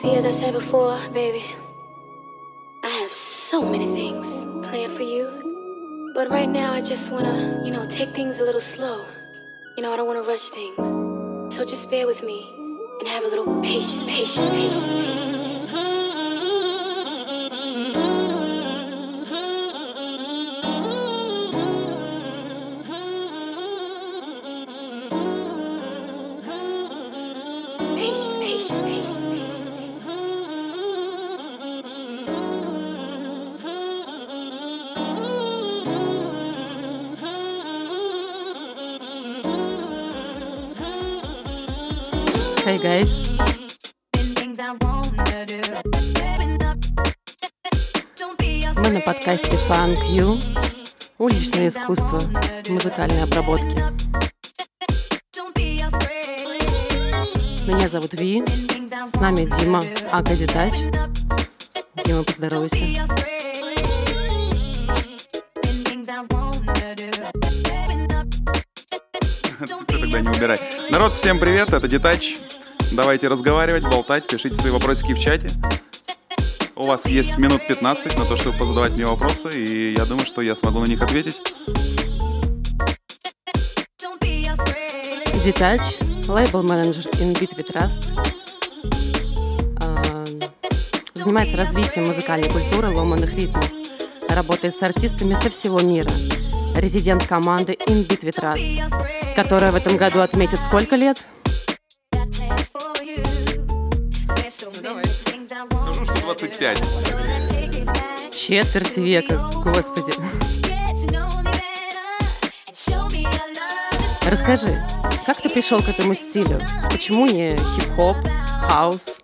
See, as I said before, baby, I have so many things planned for you. But right now, I just wanna, you know, take things a little slow. You know, I don't wanna rush things. So just bear with me and have a little patience, patience, patience. Дима Акадитач. Дима, поздоровайся. Ты тогда не убирай. Народ, всем привет, это Детач. Давайте разговаривать, болтать, пишите свои вопросики в чате. У вас есть минут 15 на то, чтобы позадавать мне вопросы, и я думаю, что я смогу на них ответить. Детач, лейбл-менеджер in Beat with Trust. Занимается развитием музыкальной культуры ломаных ритмов. Работает с артистами со всего мира. Резидент команды In Beat with Trust, которая в этом году отметит сколько лет? Скажу, что 25. Четверть века, господи. Расскажи, как ты пришел к этому стилю? Почему не хип-хоп, хаус?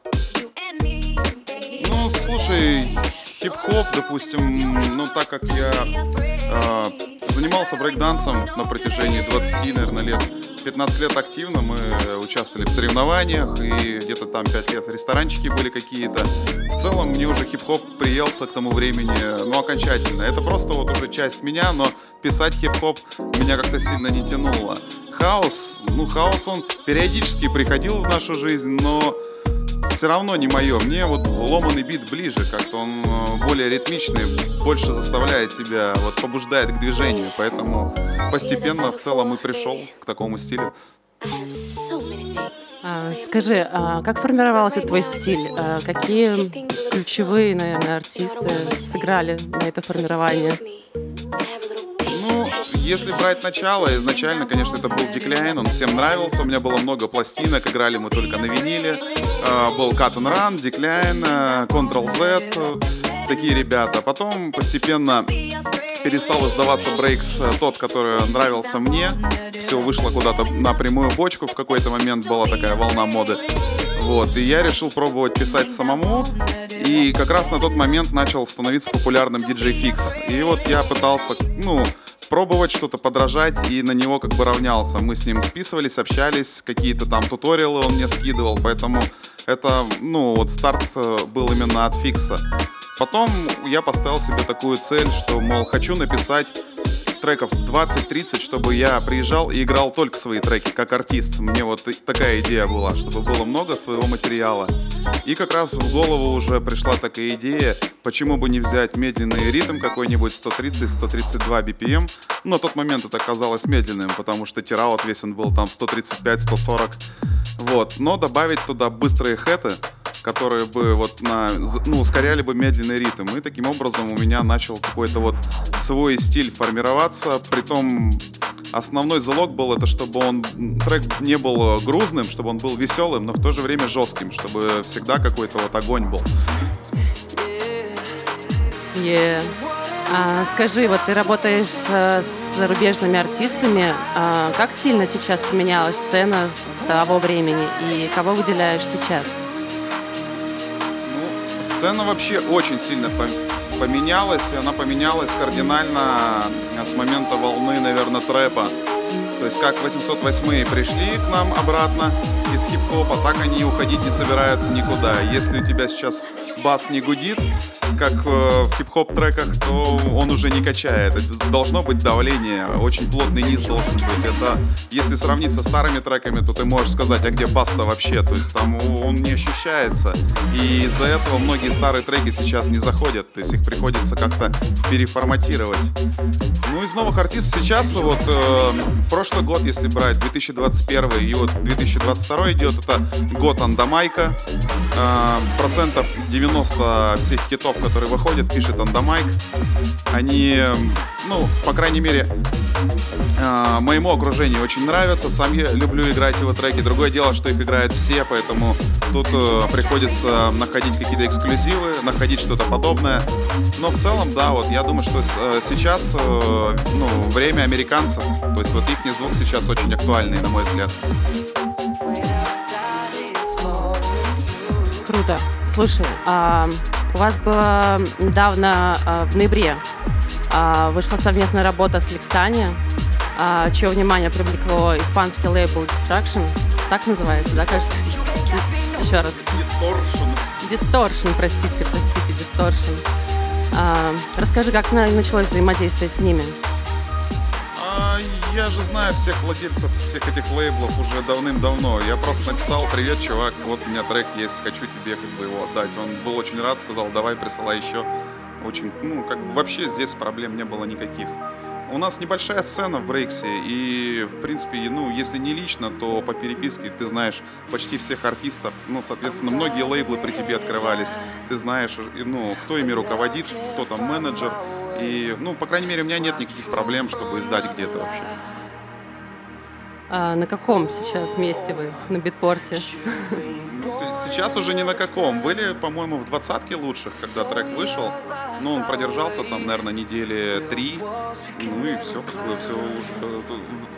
Слушай, хип-хоп, допустим, ну, так как я э, занимался брейкдансом на протяжении 20, наверное, лет, 15 лет активно, мы участвовали в соревнованиях, и где-то там 5 лет ресторанчики были какие-то. В целом, мне уже хип-хоп приелся к тому времени, ну, окончательно. Это просто вот уже часть меня, но писать хип-хоп меня как-то сильно не тянуло. Хаос, ну, хаос, он периодически приходил в нашу жизнь, но все равно не мое. Мне вот ломаный бит ближе, как-то он э, более ритмичный, больше заставляет тебя, вот побуждает к движению. Поэтому постепенно в целом и пришел к такому стилю. А, скажи, а как формировался твой стиль? А какие ключевые, наверное, артисты сыграли на это формирование? Если брать начало, изначально, конечно, это был Decline, он всем нравился, у меня было много пластинок, играли мы только на виниле. Э, Был Cut and Run, Decline, э, Ctrl-Z, такие ребята. Потом постепенно перестал издаваться Breaks, э, тот, который нравился мне. Все вышло куда-то на прямую бочку, в какой-то момент была такая волна моды. Вот, и я решил пробовать писать самому, и как раз на тот момент начал становиться популярным DJ Fix. И вот я пытался, ну, пробовать что-то подражать и на него как бы равнялся. Мы с ним списывались, общались, какие-то там туториалы он мне скидывал, поэтому это, ну, вот старт э, был именно от фикса. Потом я поставил себе такую цель, что, мол, хочу написать треков 20-30, чтобы я приезжал и играл только свои треки, как артист. Мне вот такая идея была, чтобы было много своего материала. И как раз в голову уже пришла такая идея, почему бы не взять медленный ритм какой-нибудь 130-132 BPM. Но тот момент это казалось медленным, потому что тираут весь он был там 135-140. Вот. Но добавить туда быстрые хэты, которые бы вот на, ну, ускоряли бы медленный ритм. И таким образом у меня начал какой-то вот свой стиль формироваться. Притом основной залог был это, чтобы он трек не был грузным, чтобы он был веселым, но в то же время жестким, чтобы всегда какой-то вот огонь был. Yeah. А, скажи, вот ты работаешь с, с зарубежными артистами. А, как сильно сейчас поменялась сцена с того времени и кого выделяешь сейчас? Сцена вообще очень сильно пом- поменялась, и она поменялась кардинально с момента волны, наверное, трэпа. То есть как 808 пришли к нам обратно из хип-хопа, так они уходить не собираются никуда. Если у тебя сейчас бас не гудит, как э, в хип-хоп треках, то он уже не качает. Должно быть давление, очень плотный низ должен быть. Это, если сравниться с старыми треками, то ты можешь сказать, а где баста вообще? То есть там он не ощущается. И из-за этого многие старые треки сейчас не заходят. То есть их приходится как-то переформатировать. Ну, из новых артистов сейчас вот э, прошлый год, если брать 2021 и вот 2022 идет, это год Андамайка. Э, процентов 90 всех китов, которые выходят, пишет Андамайк. Они, ну, по крайней мере, э, моему окружению очень нравятся. Сам я люблю играть его треки. Другое дело, что их играют все, поэтому тут э, приходится находить какие-то эксклюзивы, находить что-то подобное. Но в целом, да, вот я думаю, что э, сейчас ну, время американцев. То есть вот их звук сейчас очень актуальный, на мой взгляд. Круто. Слушай, а, у вас была недавно а, в ноябре а, вышла совместная работа с Лексани, а, чье внимание привлекло испанский лейбл Distraction. Так называется, да, кажется? Еще раз. Distortion. Distortion, простите, простите, Distortion. Расскажи, как началось взаимодействие с ними? Я же знаю всех владельцев всех этих лейблов уже давным-давно. Я просто написал, привет, чувак, вот у меня трек есть, хочу тебе как бы его отдать. Он был очень рад, сказал, давай, присылай еще. Очень, ну, как бы вообще здесь проблем не было никаких. У нас небольшая сцена в Брейксе, и, в принципе, ну, если не лично, то по переписке ты знаешь почти всех артистов. Ну, соответственно, многие лейблы при тебе открывались. Ты знаешь, ну, кто ими руководит, кто там менеджер. И, ну, по крайней мере, у меня нет никаких проблем, чтобы издать где-то вообще. А на каком сейчас месте вы на битпорте? Сейчас уже ни на каком. Были, по-моему, в двадцатке лучших, когда трек вышел. Но он продержался там, наверное, недели три. Ну и все, все уже.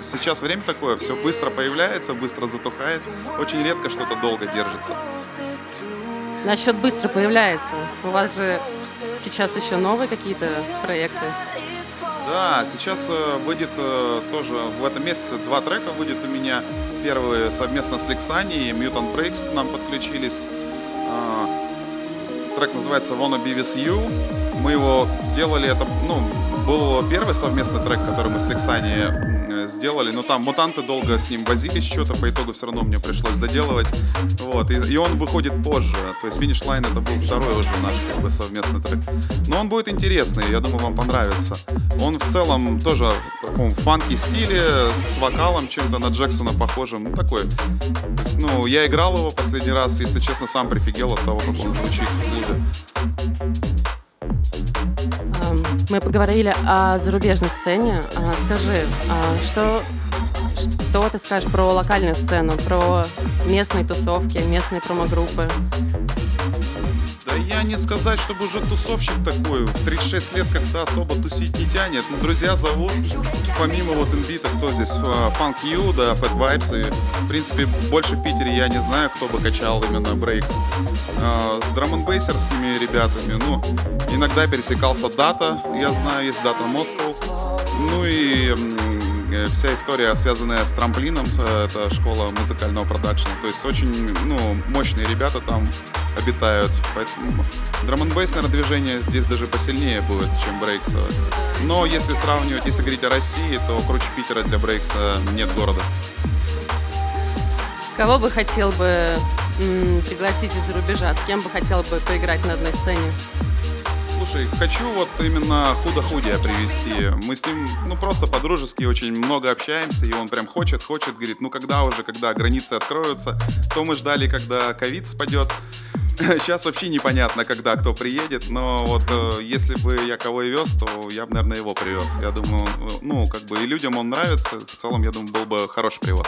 Сейчас время такое, все быстро появляется, быстро затухает. Очень редко что-то долго держится. Насчет быстро появляется. У вас же сейчас еще новые какие-то проекты? Да, сейчас э, выйдет э, тоже в этом месяце два трека выйдет у меня. Первый совместно с Лексани и Mutant Breaks к нам подключились. А, трек называется Wanna Be With You. Мы его делали, это, ну, был первый совместный трек, который мы с Лексани сделали, но там мутанты долго с ним возились, что-то по итогу все равно мне пришлось доделывать. Вот, и, и он выходит позже. То есть финиш лайн это был второй уже наш как бы совместный трек. Но он будет интересный, я думаю, вам понравится. Он в целом тоже в таком фанки стиле, с вокалом чем-то на Джексона похожим. Ну, такой. Ну, я играл его последний раз, если честно, сам прифигел от того, как он звучит в клубе. Мы поговорили о зарубежной сцене. А, скажи, а, что, что ты скажешь про локальную сцену, про местные тусовки, местные промо-группы? Я не сказать, чтобы уже тусовщик такой. В 36 лет как-то особо тусить не тянет. Ну, друзья зовут. Помимо вот инбита, кто здесь? Funk U, да, Fat Vibes. И, в принципе, больше в Питере я не знаю, кто бы качал именно брейкс. А, с драм бейсерскими ребятами, ну, иногда пересекался Дата, я знаю, есть Дата Москва. Ну и вся история, связанная с трамплином, э, это школа музыкального продакшена. То есть очень ну, мощные ребята там обитают. Поэтому драм н наверное, движение здесь даже посильнее будет, чем брейкса. Но если сравнивать, если говорить о России, то круче Питера для брейкса нет города. Кого бы хотел бы м- пригласить из-за рубежа? С кем бы хотел бы поиграть на одной сцене? Слушай, хочу вот именно худо-худия привести. Мы с ним, ну, просто по-дружески очень много общаемся, и он прям хочет, хочет, говорит, ну, когда уже, когда границы откроются, то мы ждали, когда ковид спадет. Сейчас вообще непонятно, когда кто приедет, но вот э, если бы я кого и вез, то я бы, наверное, его привез. Я думаю, ну, как бы и людям он нравится, в целом, я думаю, был бы хороший привоз.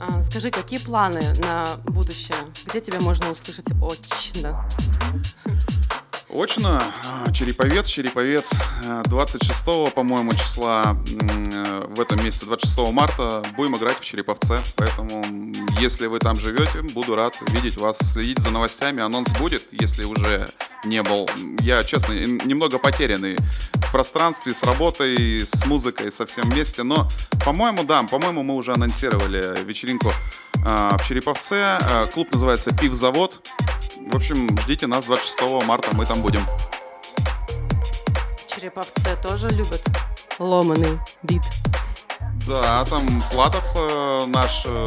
А, скажи, какие планы на будущее? Где тебя можно услышать очно? Очно. А, Череповец, Череповец. 26 э, по-моему, числа э, в этом месяце, 26 марта, будем играть в Череповце. Поэтому, если вы там живете, буду рад видеть вас, следить за новостями. Анонс будет, если уже не был. Я, честно, немного потерянный в пространстве с работой, с музыкой, со всем вместе. Но, по-моему, да, по-моему, мы уже анонсировали вечеринку а, в Череповце. А, клуб называется «Пивзавод». В общем, ждите нас 26 марта, мы там будем. Череповце тоже любят ломаный бит. Да, там Платов, э, наш э,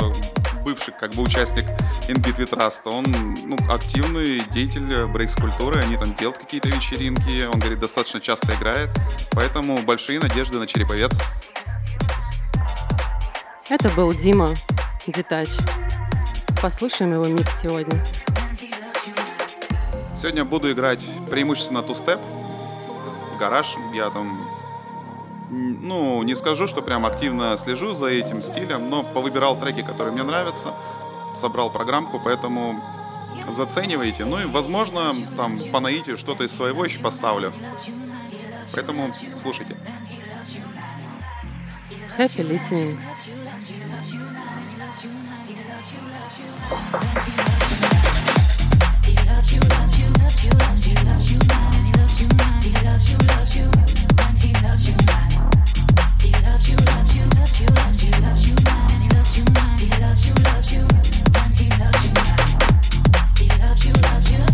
бывший как бы участник Inbeat with Rust, он ну, активный деятель брейкс-культуры, они там делают какие-то вечеринки, он, говорит, достаточно часто играет, поэтому большие надежды на Череповец. Это был Дима Детач. Послушаем его микс сегодня. Сегодня буду играть преимущественно тустеп, гараж. Я там, ну, не скажу, что прям активно слежу за этим стилем, но повыбирал треки, которые мне нравятся, собрал программку, поэтому заценивайте. Ну и, возможно, там по наитию что-то из своего еще поставлю. Поэтому слушайте. Happy listening. Thank you. you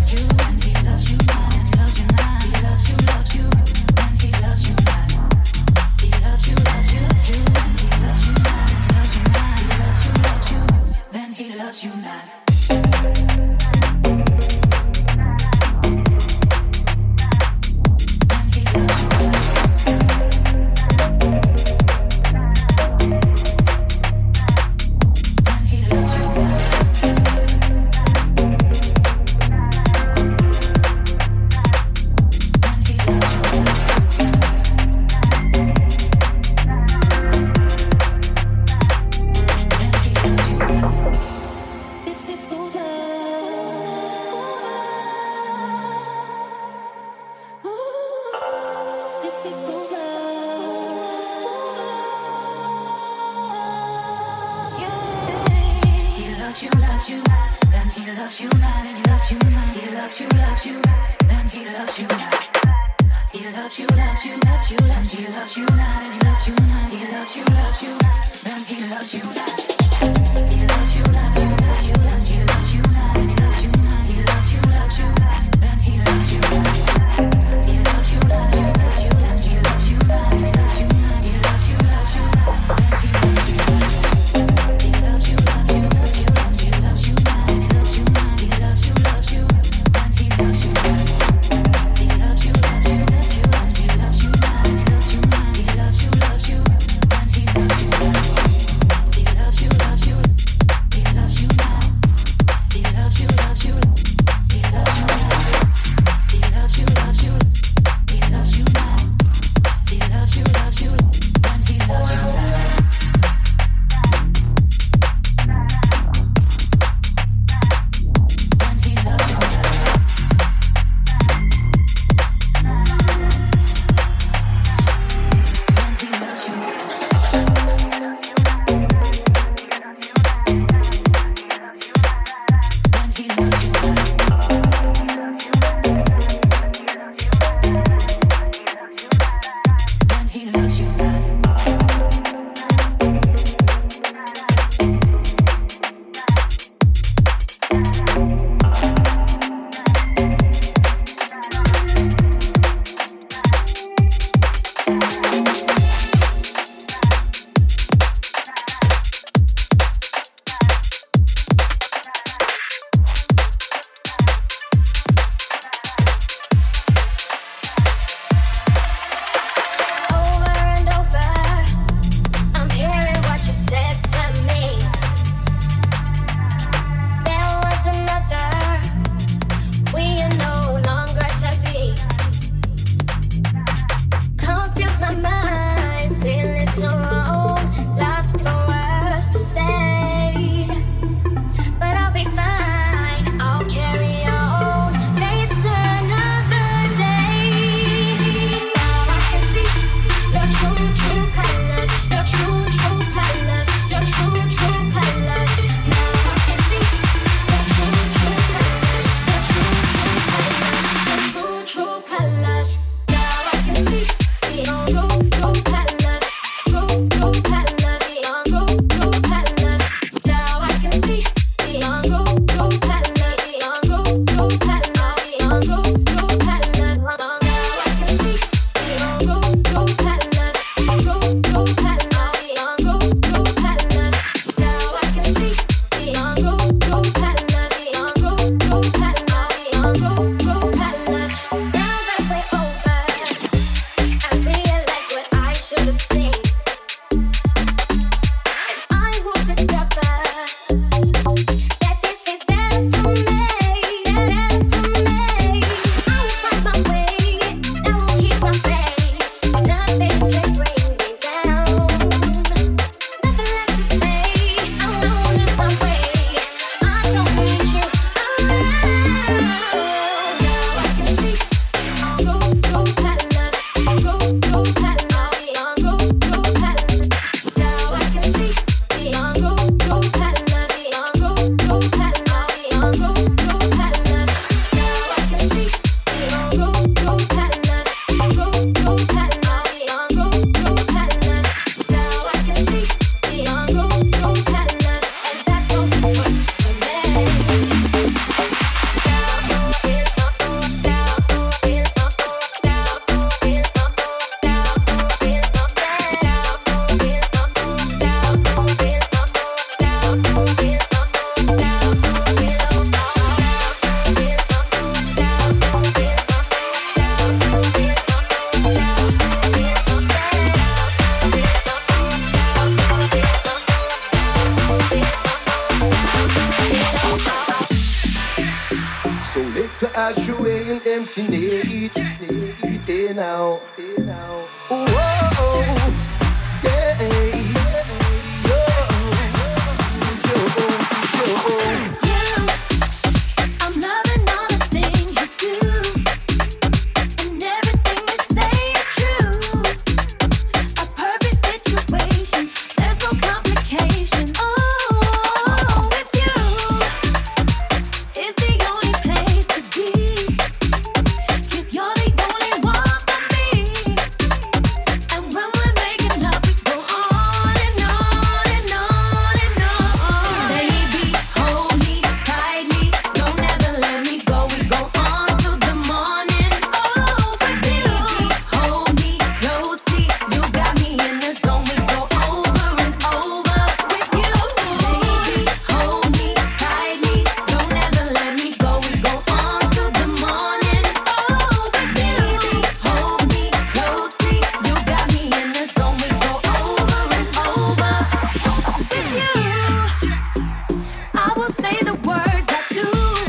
words I do.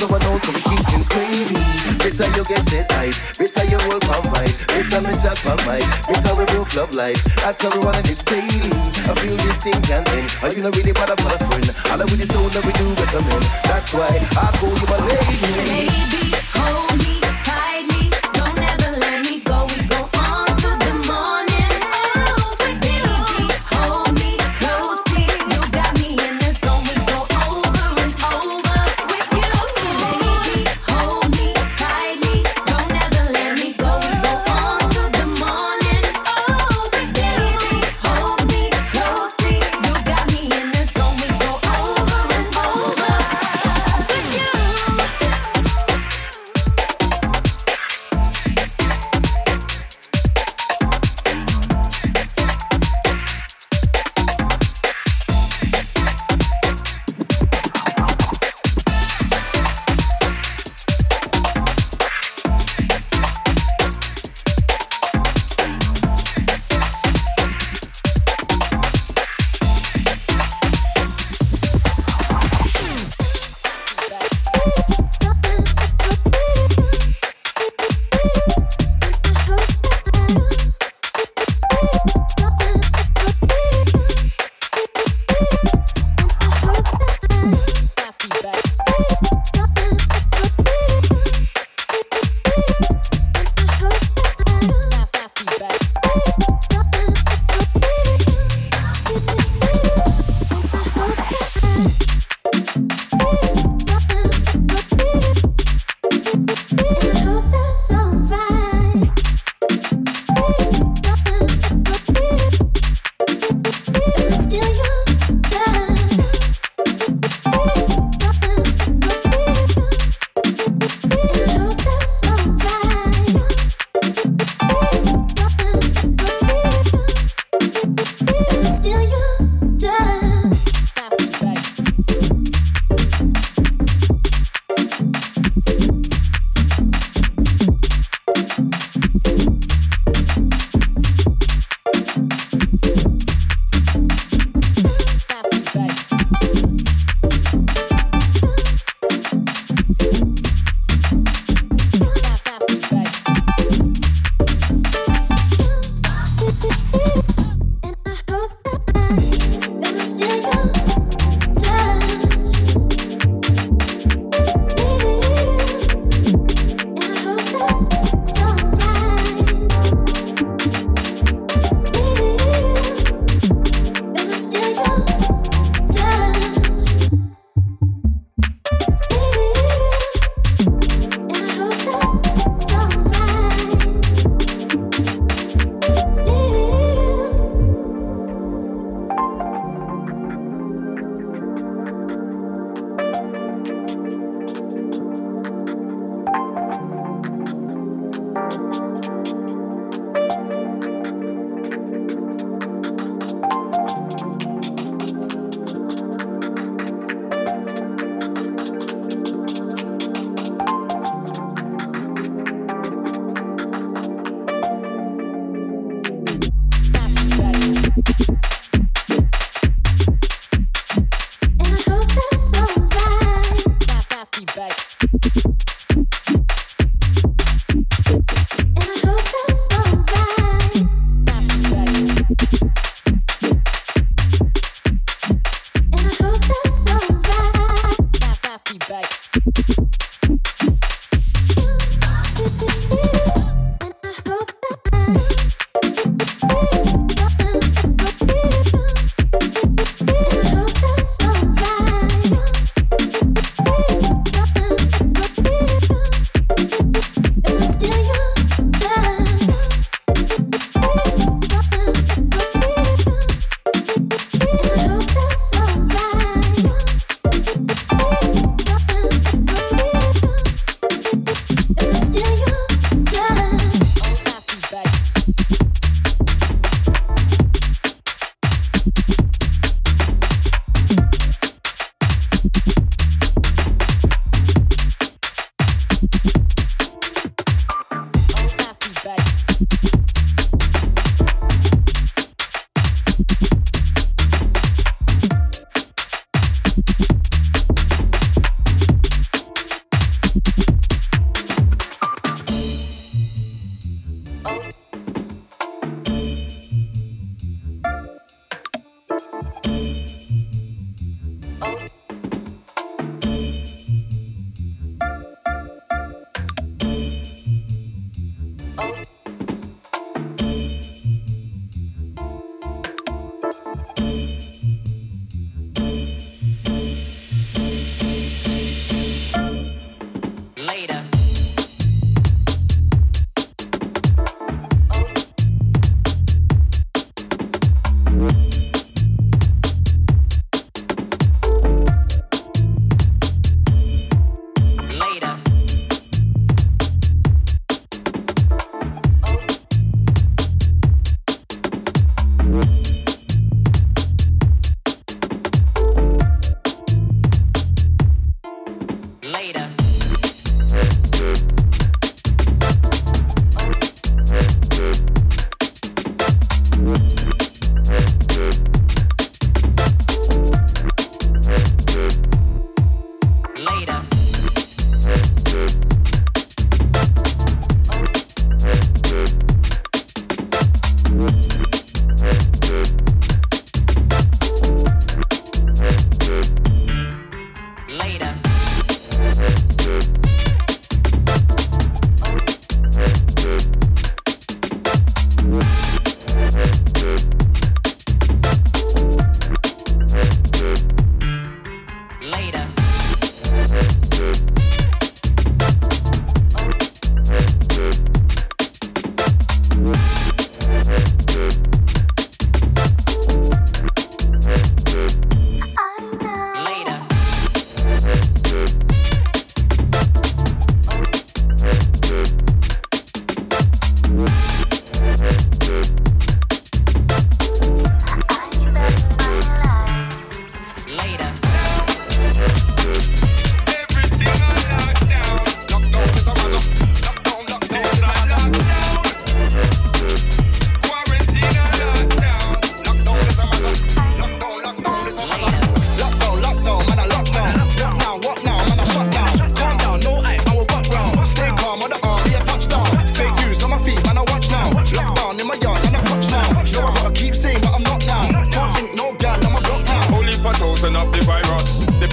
How I know some things crazy. Better you get it right. Better you roll pump right. Better me jack pump right. Better we both love life. That's how we wanna live daily. I feel this thing can end. Are you not really bother for a friend? All I with the soul that we do recommend. That's why I call you my lady. Baby,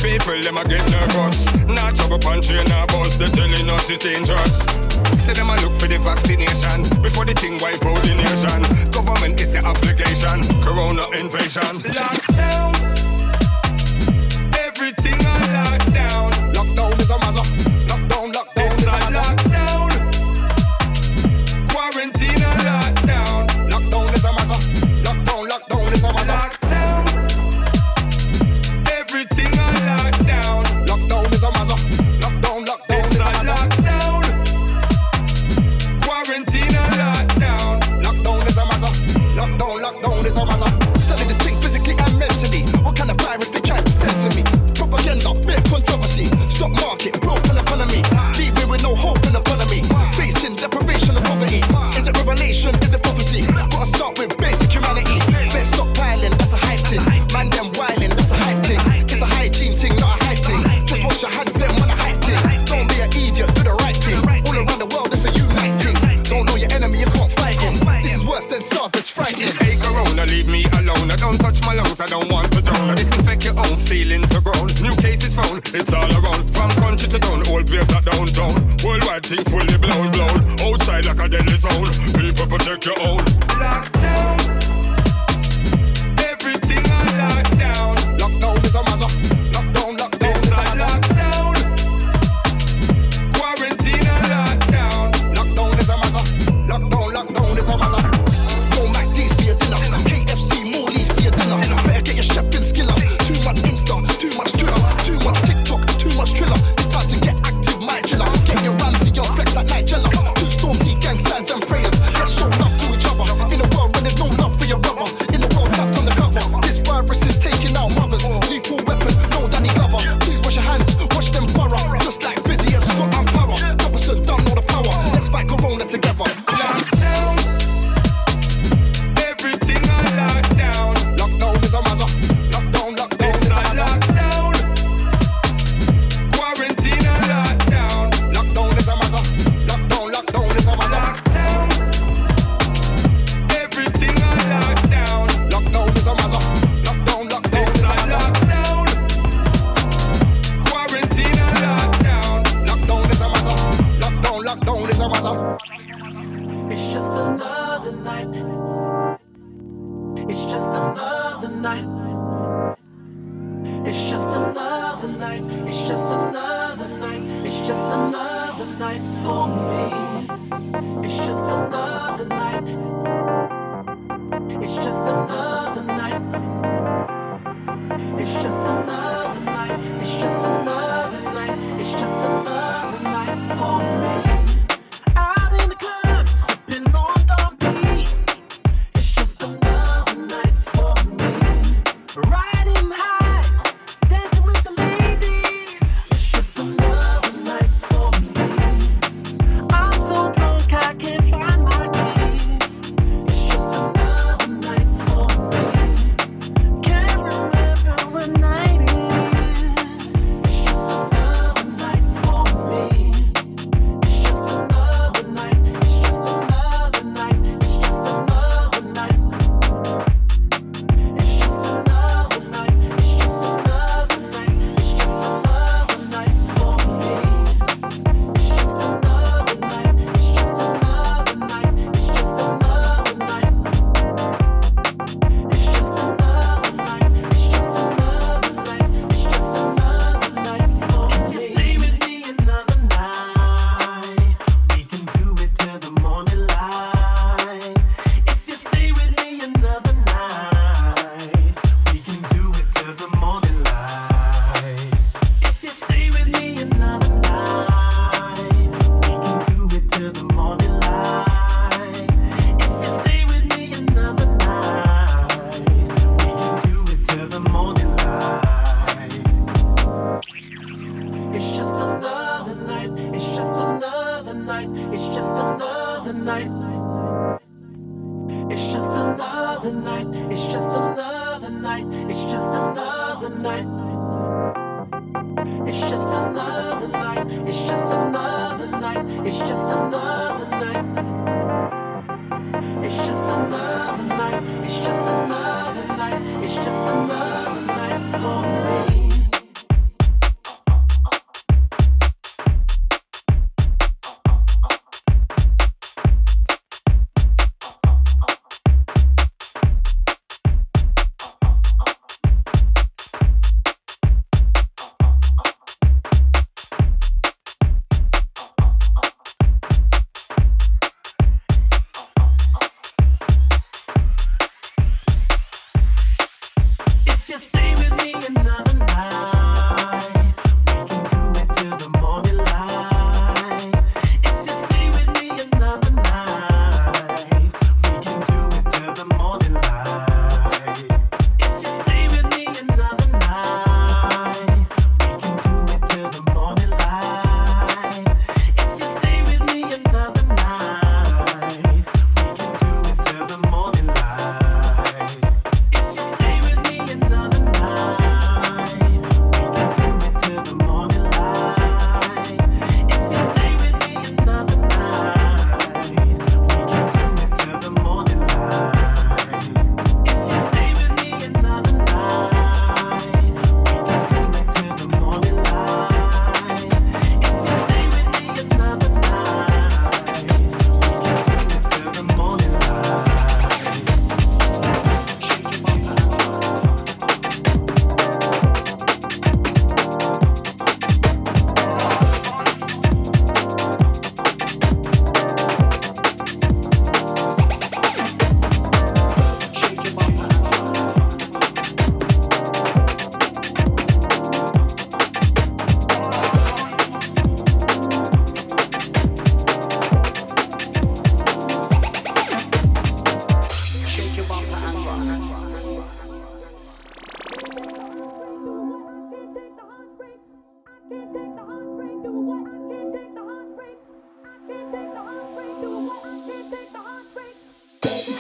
People, them a get nervous. Not trouble punching our boss, they're telling us it's dangerous. Say them a look for the vaccination before the thing wipe out the nation. Government is the obligation, corona invasion. Lockdown.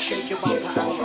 谁去帮他。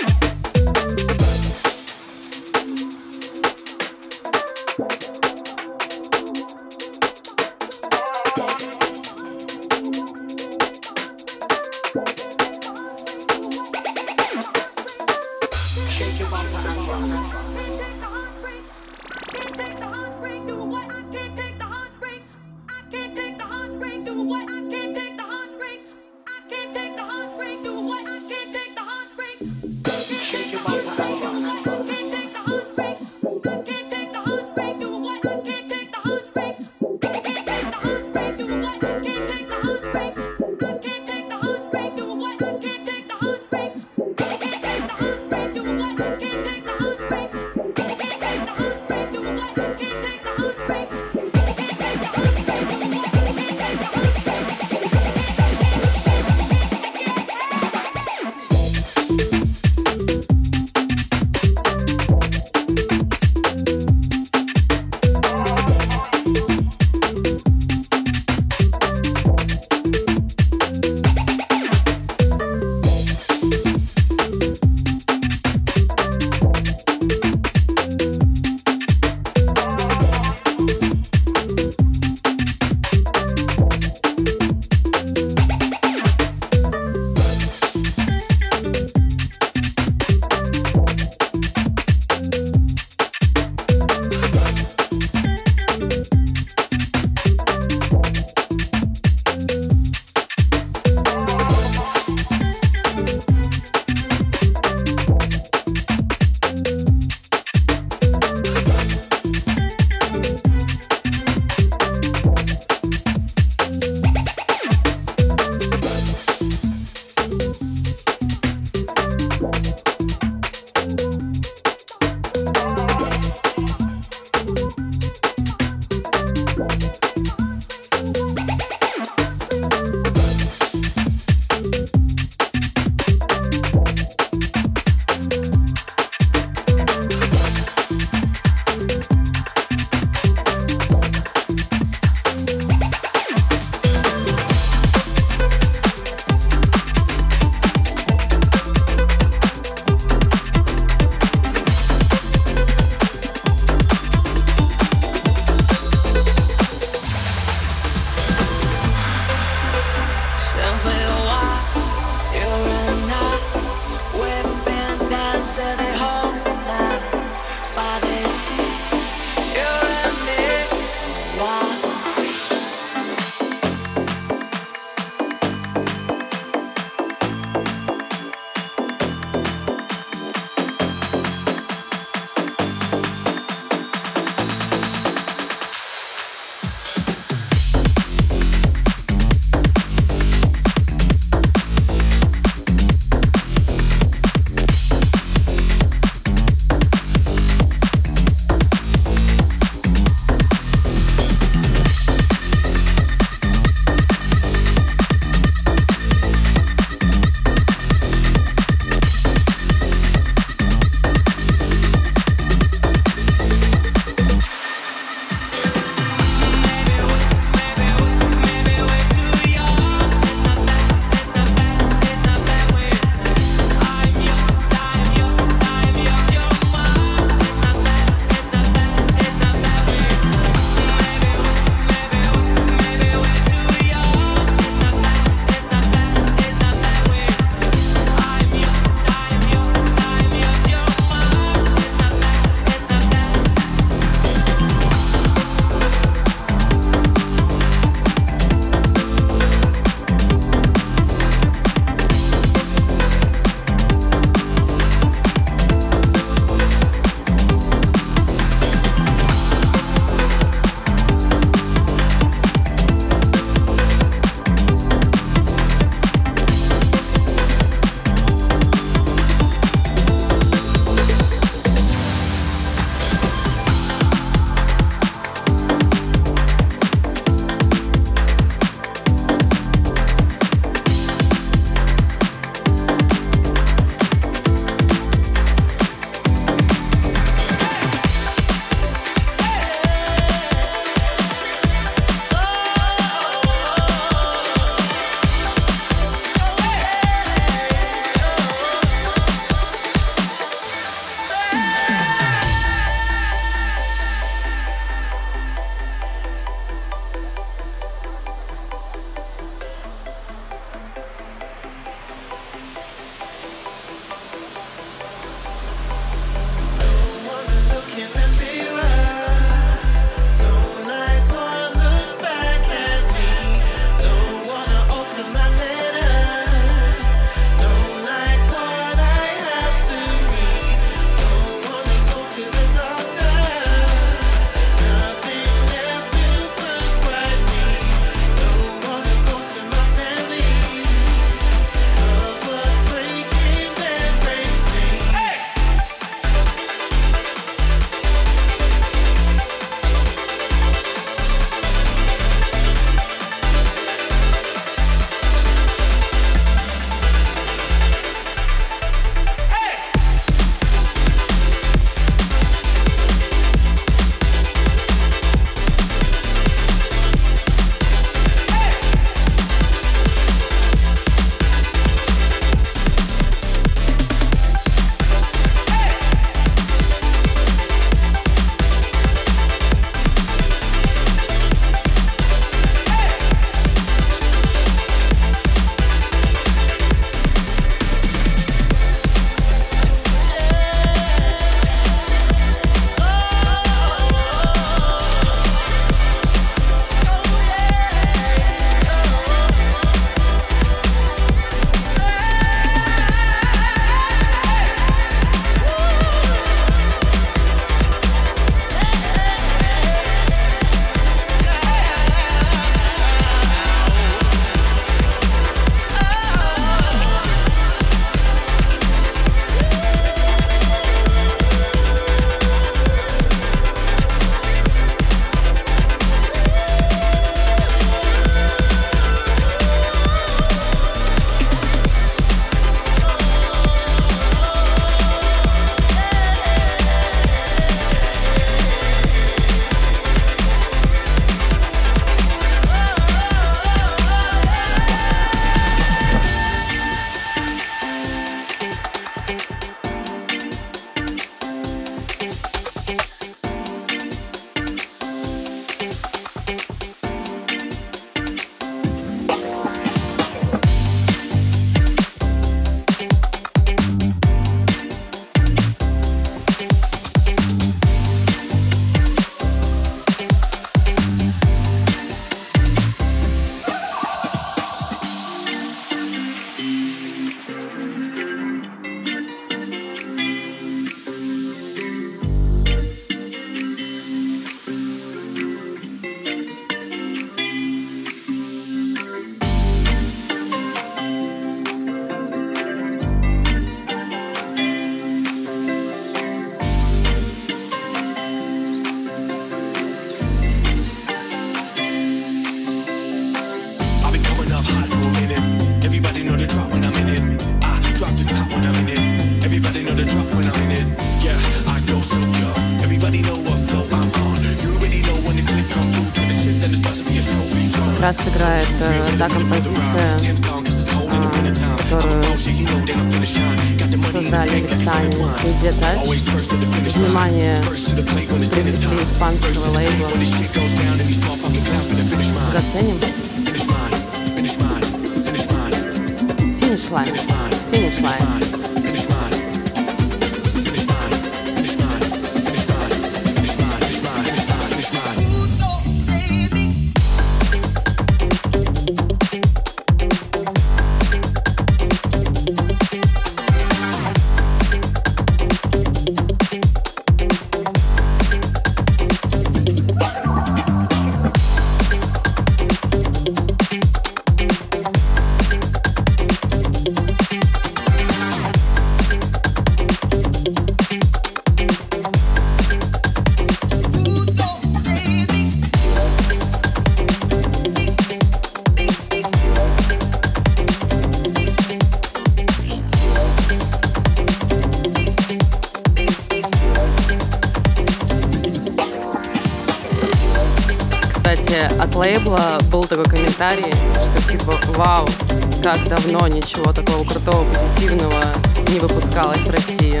Так давно ничего такого крутого, позитивного не выпускалось в России.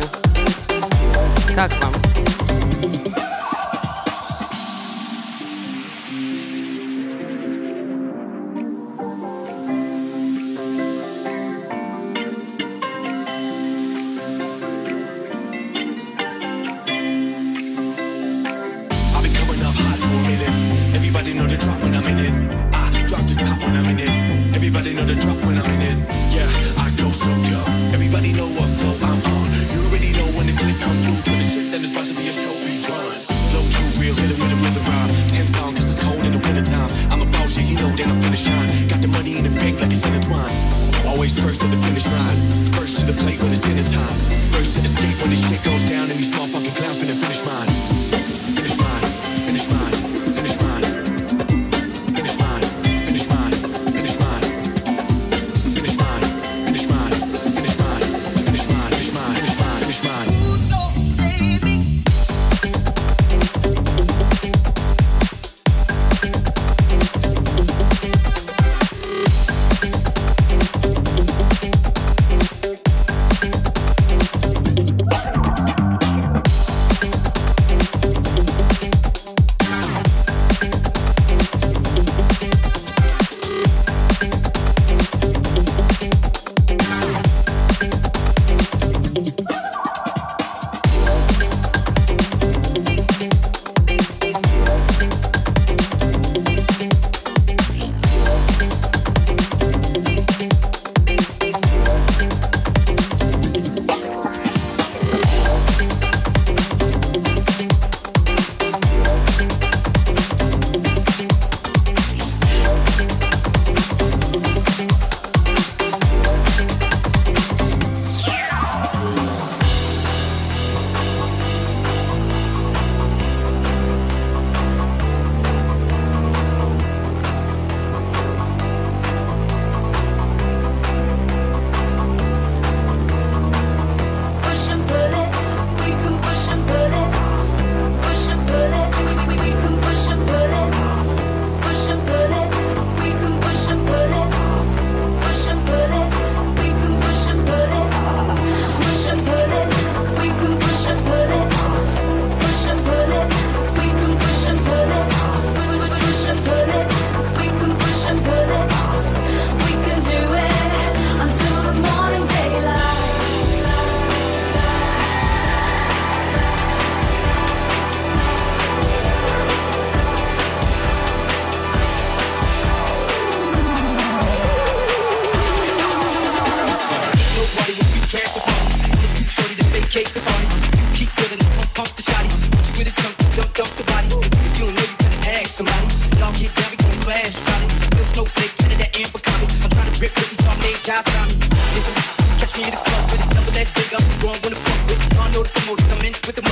Как вам? Those keyboards come in with the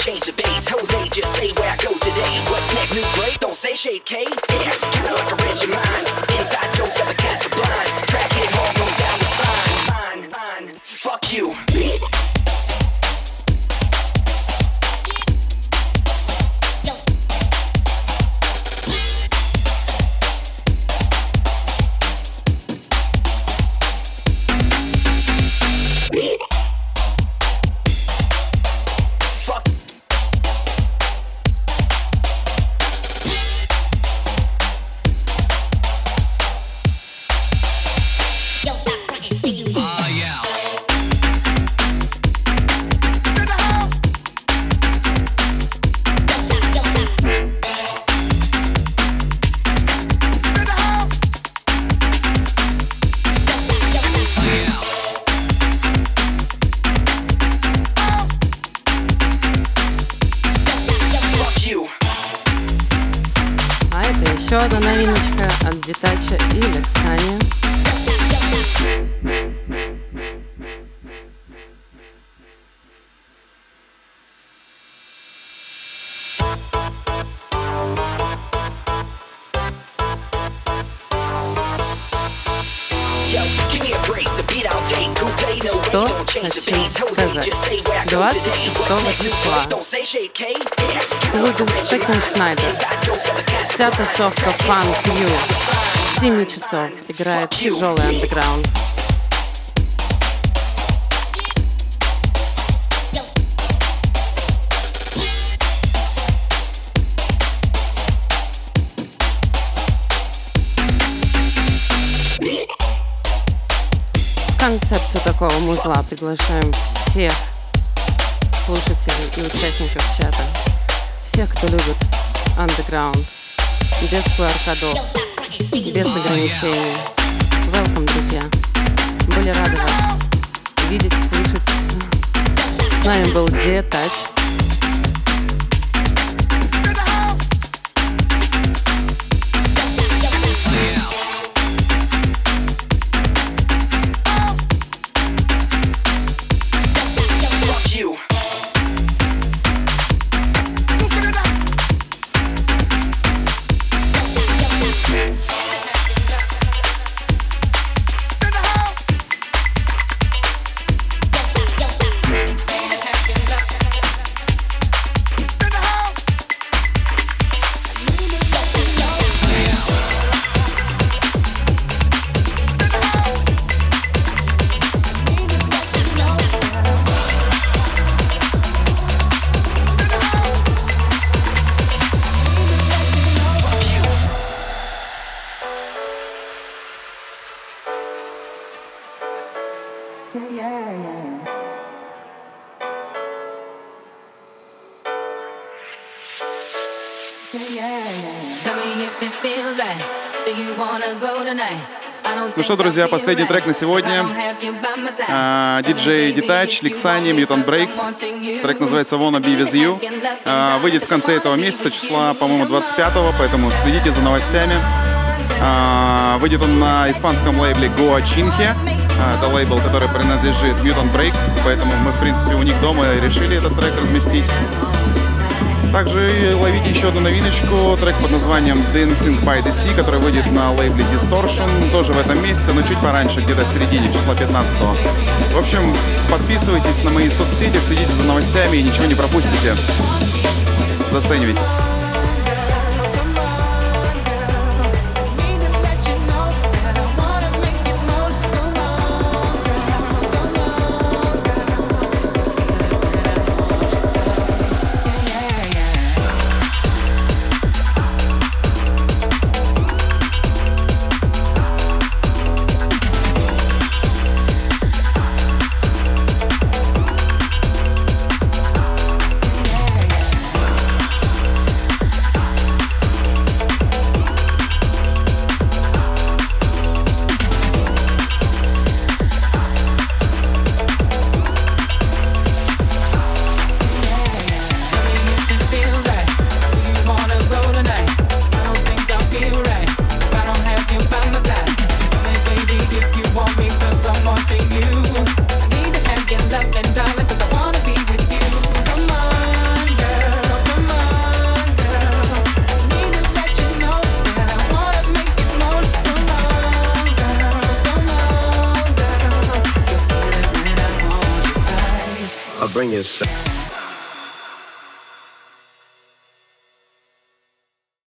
change the base. Jose, just say where I go today. What's next? New break? Don't say shade K. Yeah. Вся тусовка Funk You с 7 часов играет тяжелый андеграунд. Концепцию такого музла приглашаем всех слушателей и участников чата. Всех, кто любит андеграунд. Без QR-кодов, без ограничений. Welcome, друзья. Были рады вас видеть, слышать. С нами был Детач. Что, друзья, последний трек на сегодня. А, Диджей you Лексани, Mutant you. Трек называется Wanna Be With You. А, Выйдет в конце этого месяца, числа, по-моему, 25-го, поэтому следите за новостями. А, Выйдет он на испанском лейбле Goa Chinhe. А, Это лейбл, который принадлежит Mutant Breaks, поэтому мы, в принципе, у них дома решили этот трек разместить. Также ловите еще одну новиночку, трек под названием Dancing by the Sea, который выйдет на лейбле Distortion, тоже в этом месяце, но чуть пораньше, где-то в середине, числа 15 В общем, подписывайтесь на мои соцсети, следите за новостями и ничего не пропустите. Заценивайте.